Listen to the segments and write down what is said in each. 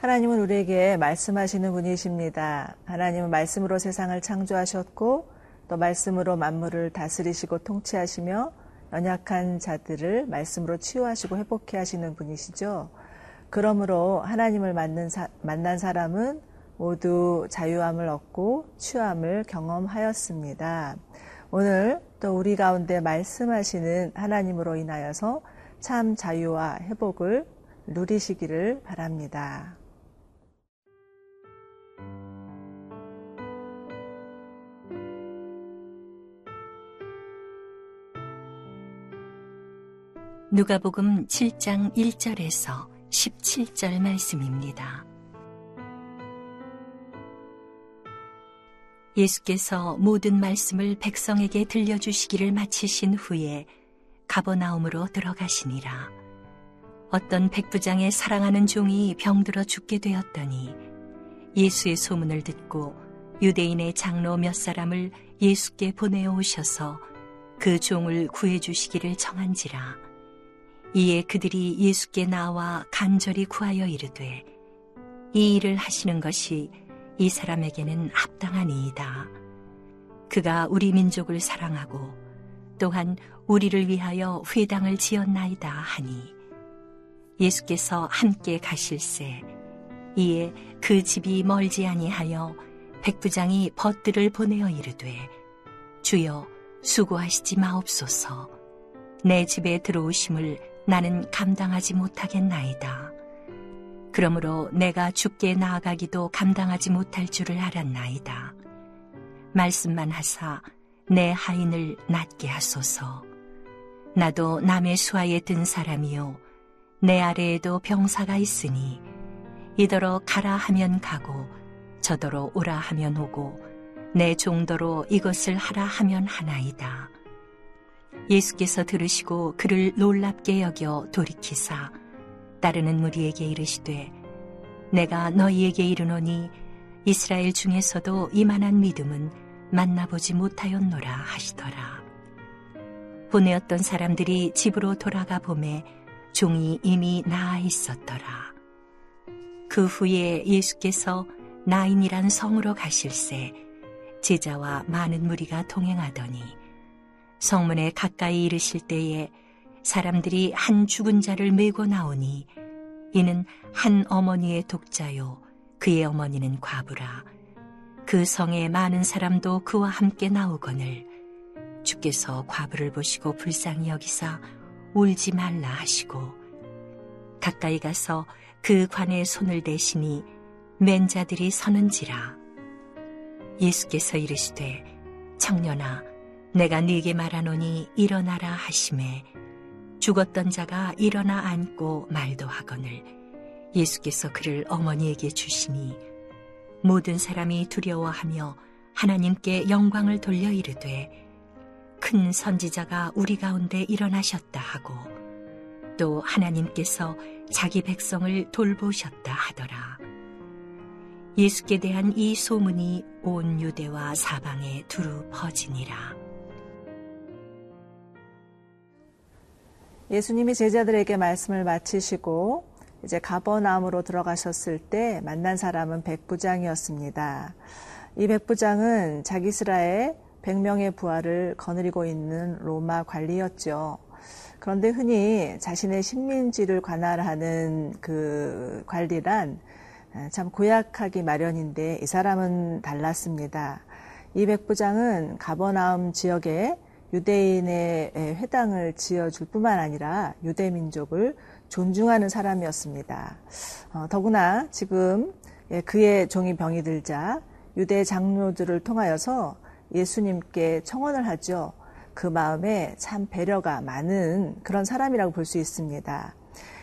하나님은 우리에게 말씀하시는 분이십니다. 하나님은 말씀으로 세상을 창조하셨고 또 말씀으로 만물을 다스리시고 통치하시며 연약한 자들을 말씀으로 치유하시고 회복해 하시는 분이시죠. 그러므로 하나님을 사, 만난 사람은 모두 자유함을 얻고 치유함을 경험하였습니다. 오늘 또 우리 가운데 말씀하시는 하나님으로 인하여서 참 자유와 회복을 누리시기를 바랍니다. 누가복음 7장 1절에서 17절 말씀입니다. 예수께서 모든 말씀을 백성에게 들려주시기를 마치신 후에 가버나움으로 들어가시니라. 어떤 백부장의 사랑하는 종이 병들어 죽게 되었더니 예수의 소문을 듣고 유대인의 장로 몇 사람을 예수께 보내어 오셔서 그 종을 구해 주시기를 청한지라. 이에 그들이 예수께 나와 간절히 구하여 이르되 이 일을 하시는 것이 이 사람에게는 합당하니이다. 그가 우리 민족을 사랑하고 또한 우리를 위하여 회당을 지었나이다 하니 예수께서 함께 가실세 이에 그 집이 멀지 아니하여 백부장이 벗들을 보내어 이르되 주여 수고하시지 마옵소서 내 집에 들어오심을 나는 감당하지 못하겠나이다. 그러므로 내가 죽게 나아가기도 감당하지 못할 줄을 알았나이다. 말씀만 하사 내 하인을 낫게 하소서. 나도 남의 수하에 든 사람이요. 내 아래에도 병사가 있으니 이더러 가라 하면 가고 저더러 오라 하면 오고 내 종도로 이것을 하라 하면 하나이다. 예수께서 들으시고 그를 놀랍게 여겨 돌이키사 따르는 무리에게 이르시되 내가 너희에게 이르노니 이스라엘 중에서도 이만한 믿음은 만나보지 못하였노라 하시더라. 보내었던 사람들이 집으로 돌아가 보매 종이 이미 나아 있었더라. 그 후에 예수께서 나인이란 성으로 가실새 제자와 많은 무리가 동행하더니 성문에 가까이 이르실 때에 사람들이 한 죽은 자를 메고 나오니 이는 한 어머니의 독자요 그의 어머니는 과부라. 그 성에 많은 사람도 그와 함께 나오거늘 주께서 과부를 보시고 불쌍히 여기사 울지 말라 하시고 가까이 가서 그 관에 손을 대시니 맨 자들이 서는지라. 예수께서 이르시되 청년아 내가 네게 말하노니 일어나라 하심에 죽었던 자가 일어나 앉고 말도 하거늘 예수께서 그를 어머니에게 주시니 모든 사람이 두려워하며 하나님께 영광을 돌려 이르되 큰 선지자가 우리 가운데 일어나셨다 하고 또 하나님께서 자기 백성을 돌보셨다 하더라. 예수께 대한 이 소문이 온 유대와 사방에 두루 퍼지니라. 예수님이 제자들에게 말씀을 마치시고 이제 가버나움으로 들어가셨을 때 만난 사람은 백부장이었습니다. 이 백부장은 자기 스라의 100명의 부하를 거느리고 있는 로마 관리였죠. 그런데 흔히 자신의 식민지를 관할하는 그 관리란 참 고약하기 마련인데 이 사람은 달랐습니다. 이 백부장은 가버나움 지역에 유대인의 회당을 지어줄 뿐만 아니라 유대 민족을 존중하는 사람이었습니다. 어, 더구나 지금 예, 그의 종이 병이 들자 유대 장로들을 통하여서 예수님께 청원을 하죠. 그 마음에 참 배려가 많은 그런 사람이라고 볼 수 있습니다.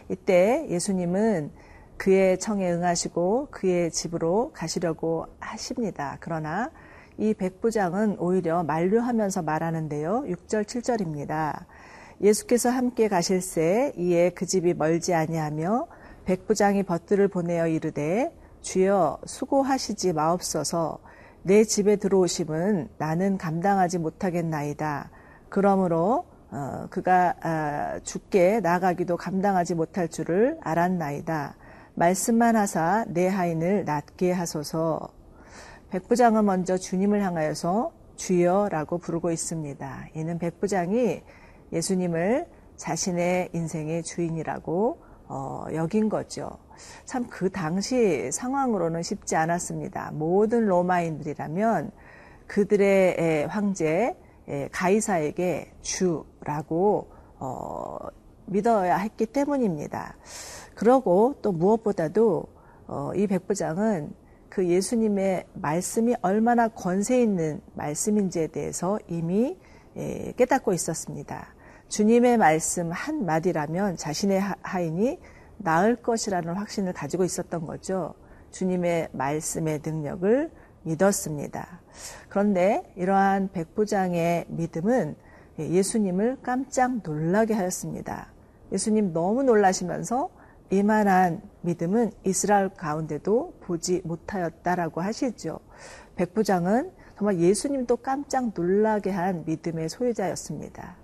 이때 예수님은 그의 청에 응하시고 그의 집으로 가시려고 하십니다. 그러나 이 백부장은 오히려 만류하면서 말하는데요. 6절, 7절입니다. 예수께서 함께 가실새 이에 그 집이 멀지 아니하며 백부장이 벗들을 보내어 이르되 주여 수고하시지 마옵소서 내 집에 들어오심은 나는 감당하지 못하겠나이다. 그러므로 어, 그가 아, 죽게 나가기도 감당하지 못할 줄을 알았나이다. 말씀만 하사 내 하인을 낫게 하소서. 백부장은 먼저 주님을 향하여서 주여라고 부르고 있습니다. 이는 백부장이 예수님을 자신의 인생의 주인이라고 어, 여긴 거죠. 참 그 당시 상황으로는 쉽지 않았습니다. 모든 로마인들이라면 그들의 황제 가이사에게 주라고 어, 믿어야 했기 때문입니다. 그러고 또 무엇보다도 어, 이 백부장은 그 예수님의 말씀이 얼마나 권세 있는 말씀인지에 대해서 이미 예, 깨닫고 있었습니다. 주님의 말씀 한 마디라면 자신의 하인이 나을 것이라는 확신을 가지고 있었던 거죠. 주님의 말씀의 능력을 믿었습니다. 그런데 이러한 백부장의 믿음은 예수님을 깜짝 놀라게 하였습니다. 예수님 너무 놀라시면서 이만한 믿음은 이스라엘 가운데도 보지 못하였다라고 하시죠. 백부장은 정말 예수님도 깜짝 놀라게 한 믿음의 소유자였습니다.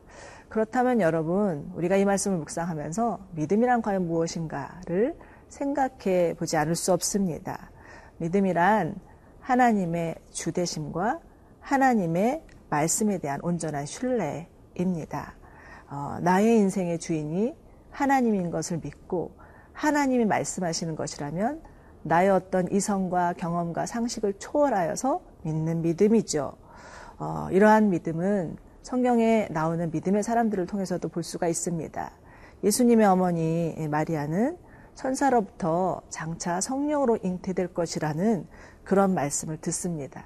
그렇다면 여러분, 우리가 이 말씀을 묵상하면서 믿음이란 과연 무엇인가를 생각해 보지 않을 수 없습니다. 믿음이란 하나님의 주대심과 하나님의 말씀에 대한 온전한 신뢰입니다. 어, 나의 인생의 주인이 하나님인 것을 믿고 하나님이 말씀하시는 것이라면 나의 어떤 이성과 경험과 상식을 초월하여서 믿는 믿음이죠. 어, 이러한 믿음은 성경에 나오는 믿음의 사람들을 통해서도 볼 수가 있습니다. 예수님의 어머니 마리아는 천사로부터 장차 성령으로 잉태될 것이라는 그런 말씀을 듣습니다.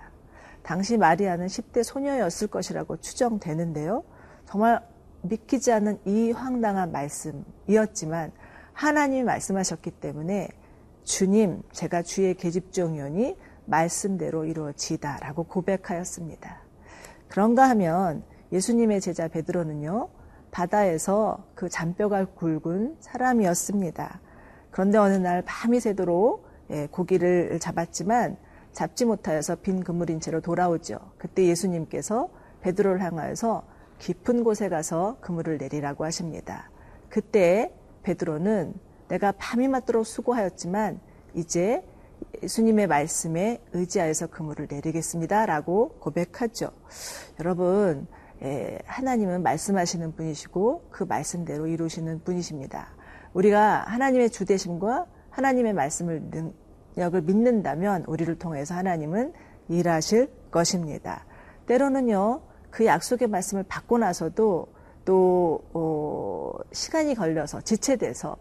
당시 마리아는 10대 소녀였을 것이라고 추정되는데요. 정말 믿기지 않는 이 황당한 말씀이었지만 하나님이 말씀하셨기 때문에 주님, 제가 주의 계집종이오니 말씀대로 이루어지다라고 고백하였습니다. 그런가 하면 예수님의 제자 베드로는요, 바다에서 그 잔뼈가 굵은 사람이었습니다. 그런데 어느 날 밤이 새도록 예, 고기를 잡았지만 잡지 못하여서 빈 그물인 채로 돌아오죠. 그때 예수님께서 베드로를 향하여서 깊은 곳에 가서 그물을 내리라고 하십니다. 그때 베드로는 내가 밤이 맞도록 수고하였지만 이제 예수님의 말씀에 의지하여서 그물을 내리겠습니다라고 고백하죠. 여러분, 하나님은 말씀하시는 분이시고 그 말씀대로 이루시는 분이십니다. 우리가 하나님의 주대심과 하나님의 말씀을 능력을 믿는다면 우리를 통해서 하나님은 일하실 것입니다. 때로는요, 그 약속의 말씀을 받고 나서도 또, 어, 시간이 걸려서 지체돼서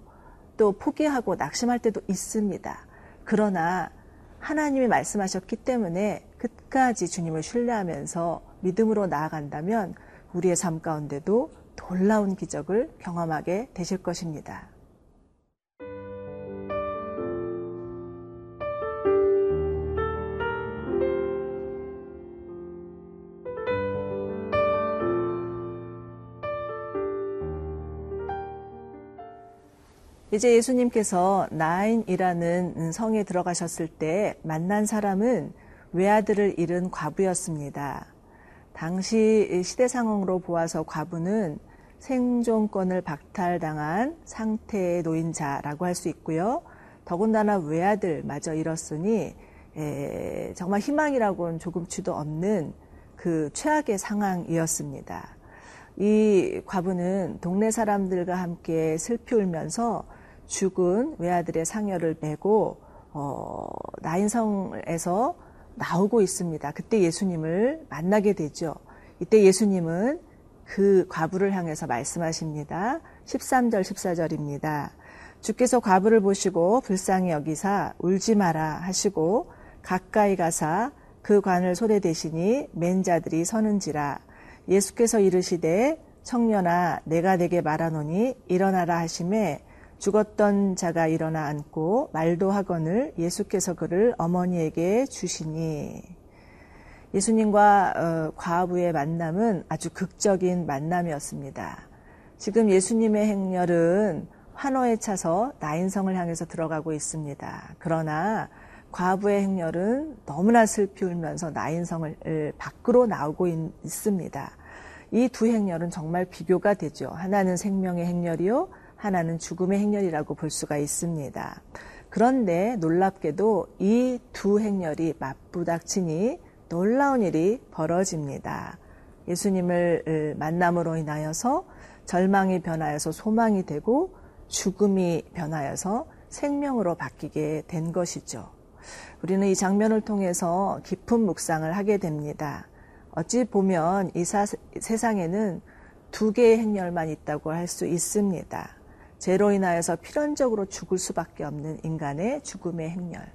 또 포기하고 낙심할 때도 있습니다. 그러나 하나님이 말씀하셨기 때문에 끝까지 주님을 신뢰하면서 믿음으로 나아간다면 우리의 삶 가운데도 놀라운 기적을 경험하게 되실 것입니다. 이제 예수님께서 나인이라는 성에 들어가셨을 때 만난 사람은 외아들을 잃은 과부였습니다. 당시 시대 상황으로 보아서 과부는 생존권을 박탈당한 상태의 노인자라고 할 수 있고요. 더군다나 외아들마저 잃었으니 에, 정말 희망이라고는 조금치도 없는 그 최악의 상황이었습니다. 이 과부는 동네 사람들과 함께 슬피 울면서 죽은 외아들의 상여를 메고 어, 나인성에서 나오고 있습니다. 그때 예수님을 만나게 되죠. 이때 예수님은 그 과부를 향해서 말씀하십니다. 13절 14절입니다. 주께서 과부를 보시고 불쌍히 여기사 울지 마라 하시고 가까이 가사 그 관을 손에 대시니 맨 자들이 서는지라 예수께서 이르시되 청년아 내가 내게 말하노니 일어나라 하심에 죽었던 자가 일어나 앉고 말도 하거늘 예수께서 그를 어머니에게 주시니 예수님과 어, 과부의 만남은 아주 극적인 만남이었습니다. 지금 예수님의 행렬은 환호에 차서 나인성을 향해서 들어가고 있습니다. 그러나 과부의 행렬은 너무나 슬피 울면서 나인성을 밖으로 나오고 있습니다. 이 두 행렬은 정말 비교가 되죠. 하나는 생명의 행렬이요, 하나는 죽음의 행렬이라고 볼 수가 있습니다. 그런데 놀랍게도 이 두 행렬이 맞부닥치니 놀라운 일이 벌어집니다. 예수님을 만남으로 인하여서 절망이 변하여서 소망이 되고 죽음이 변하여서 생명으로 바뀌게 된 것이죠. 우리는 이 장면을 통해서 깊은 묵상을 하게 됩니다. 어찌 보면 이 사, 세상에는 두 개의 행렬만 있다고 할 수 있습니다. 죄로 인하여서 필연적으로 죽을 수밖에 없는 인간의 죽음의 행렬.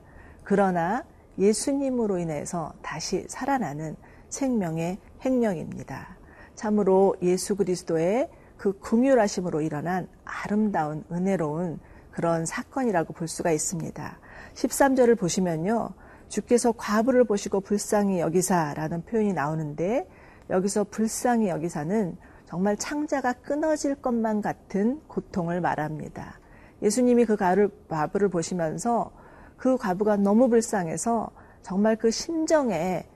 그러나 예수님으로 인해서 다시 살아나는 생명의 행령입니다. 참으로 예수 그리스도의 그 궁율하심으로 일어난 아름다운 은혜로운 그런 사건이라고 볼 수가 있습니다. 13절을 보시면요. 주께서 과부를 보시고 불쌍히 여기사라는 표현이 나오는데 여기서 불쌍히 여기사는 정말 창자가 끊어질 것만 같은 고통을 말합니다. 예수님이 그 과부를 보시면서 그 과부가 너무 불쌍해서 정말 그 심정에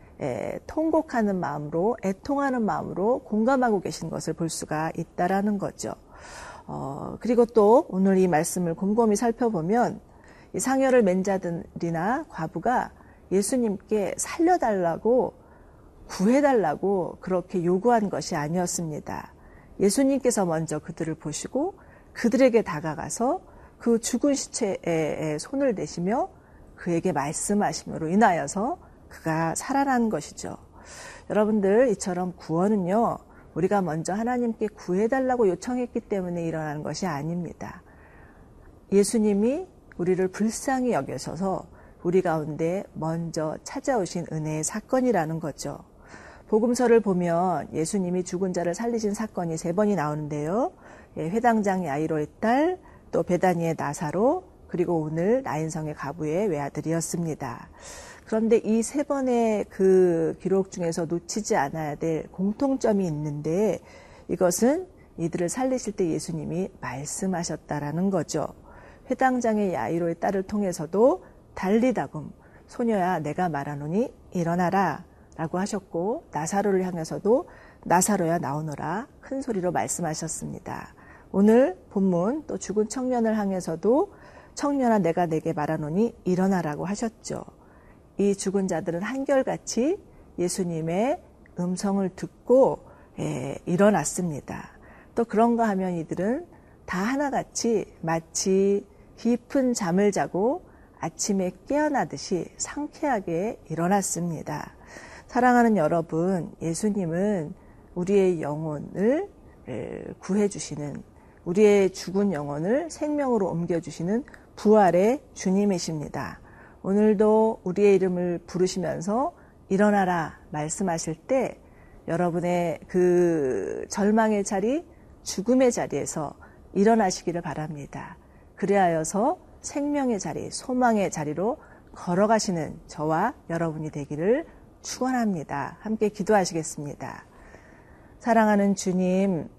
통곡하는 마음으로 애통하는 마음으로 공감하고 계신 것을 볼 수가 있다라는 거죠. 어, 그리고 또 오늘 이 말씀을 곰곰이 살펴보면 이 상여를 맨 자들이나 과부가 예수님께 살려달라고 구해달라고 그렇게 요구한 것이 아니었습니다. 예수님께서 먼저 그들을 보시고 그들에게 다가가서 그 죽은 시체에 손을 대시며 그에게 말씀하심으로 인하여서 그가 살아난 것이죠. 여러분들 이처럼 구원은요. 우리가 먼저 하나님께 구해달라고 요청했기 때문에 일어나는 것이 아닙니다. 예수님이 우리를 불쌍히 여겨셔서 우리 가운데 먼저 찾아오신 은혜의 사건이라는 거죠. 복음서를 보면 예수님이 죽은 자를 살리신 사건이 세 번이 나오는데요. 예, 회당장 야이로의 딸, 또 베다니의 나사로, 그리고 오늘 나인성의 가부의 외아들이었습니다. 그런데 이 세 번의 그 기록 중에서 놓치지 않아야 될 공통점이 있는데 이것은 이들을 살리실 때 예수님이 말씀하셨다라는 거죠. 회당장의 야이로의 딸을 통해서도 달리다금 소녀야 내가 말하노니 일어나라 라고 하셨고 나사로를 향해서도 나사로야 나오너라 큰 소리로 말씀하셨습니다. 오늘 본문 또 죽은 청년을 향해서도 청년아 내가 내게 말하노니 일어나라고 하셨죠. 이 죽은 자들은 한결같이 예수님의 음성을 듣고 예, 일어났습니다. 또 그런가 하면 이들은 다 하나같이 마치 깊은 잠을 자고 아침에 깨어나듯이 상쾌하게 일어났습니다. 사랑하는 여러분, 예수님은 우리의 영혼을 예, 구해주시는, 우리의 죽은 영혼을 생명으로 옮겨주시는 부활의 주님이십니다. 오늘도 우리의 이름을 부르시면서 일어나라 말씀하실 때 여러분의 그 절망의 자리, 죽음의 자리에서 일어나시기를 바랍니다. 그리하여서 생명의 자리, 소망의 자리로 걸어가시는 저와 여러분이 되기를 축원합니다. 함께 기도하시겠습니다. 사랑하는 주님,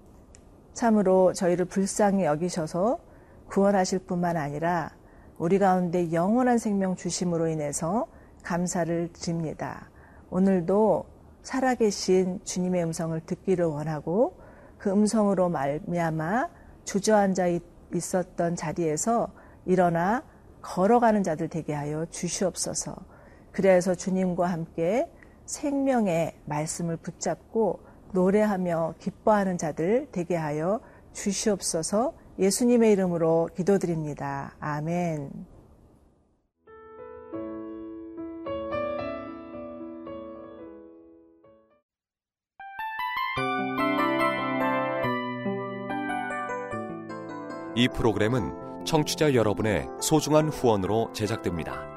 참으로 저희를 불쌍히 여기셔서 구원하실 뿐만 아니라 우리 가운데 영원한 생명 주심으로 인해서 감사를 드립니다. 오늘도 살아계신 주님의 음성을 듣기를 원하고 그 음성으로 말미암아 주저앉아 있었던 자리에서 일어나 걸어가는 자들 되게 하여 주시옵소서. 그래서 주님과 함께 생명의 말씀을 붙잡고 노래하며 기뻐하는 자들 되게 하여 주시옵소서 예수님의 이름으로 기도드립니다. 아멘. 이 프로그램은 청취자 여러분의 소중한 후원으로 제작됩니다.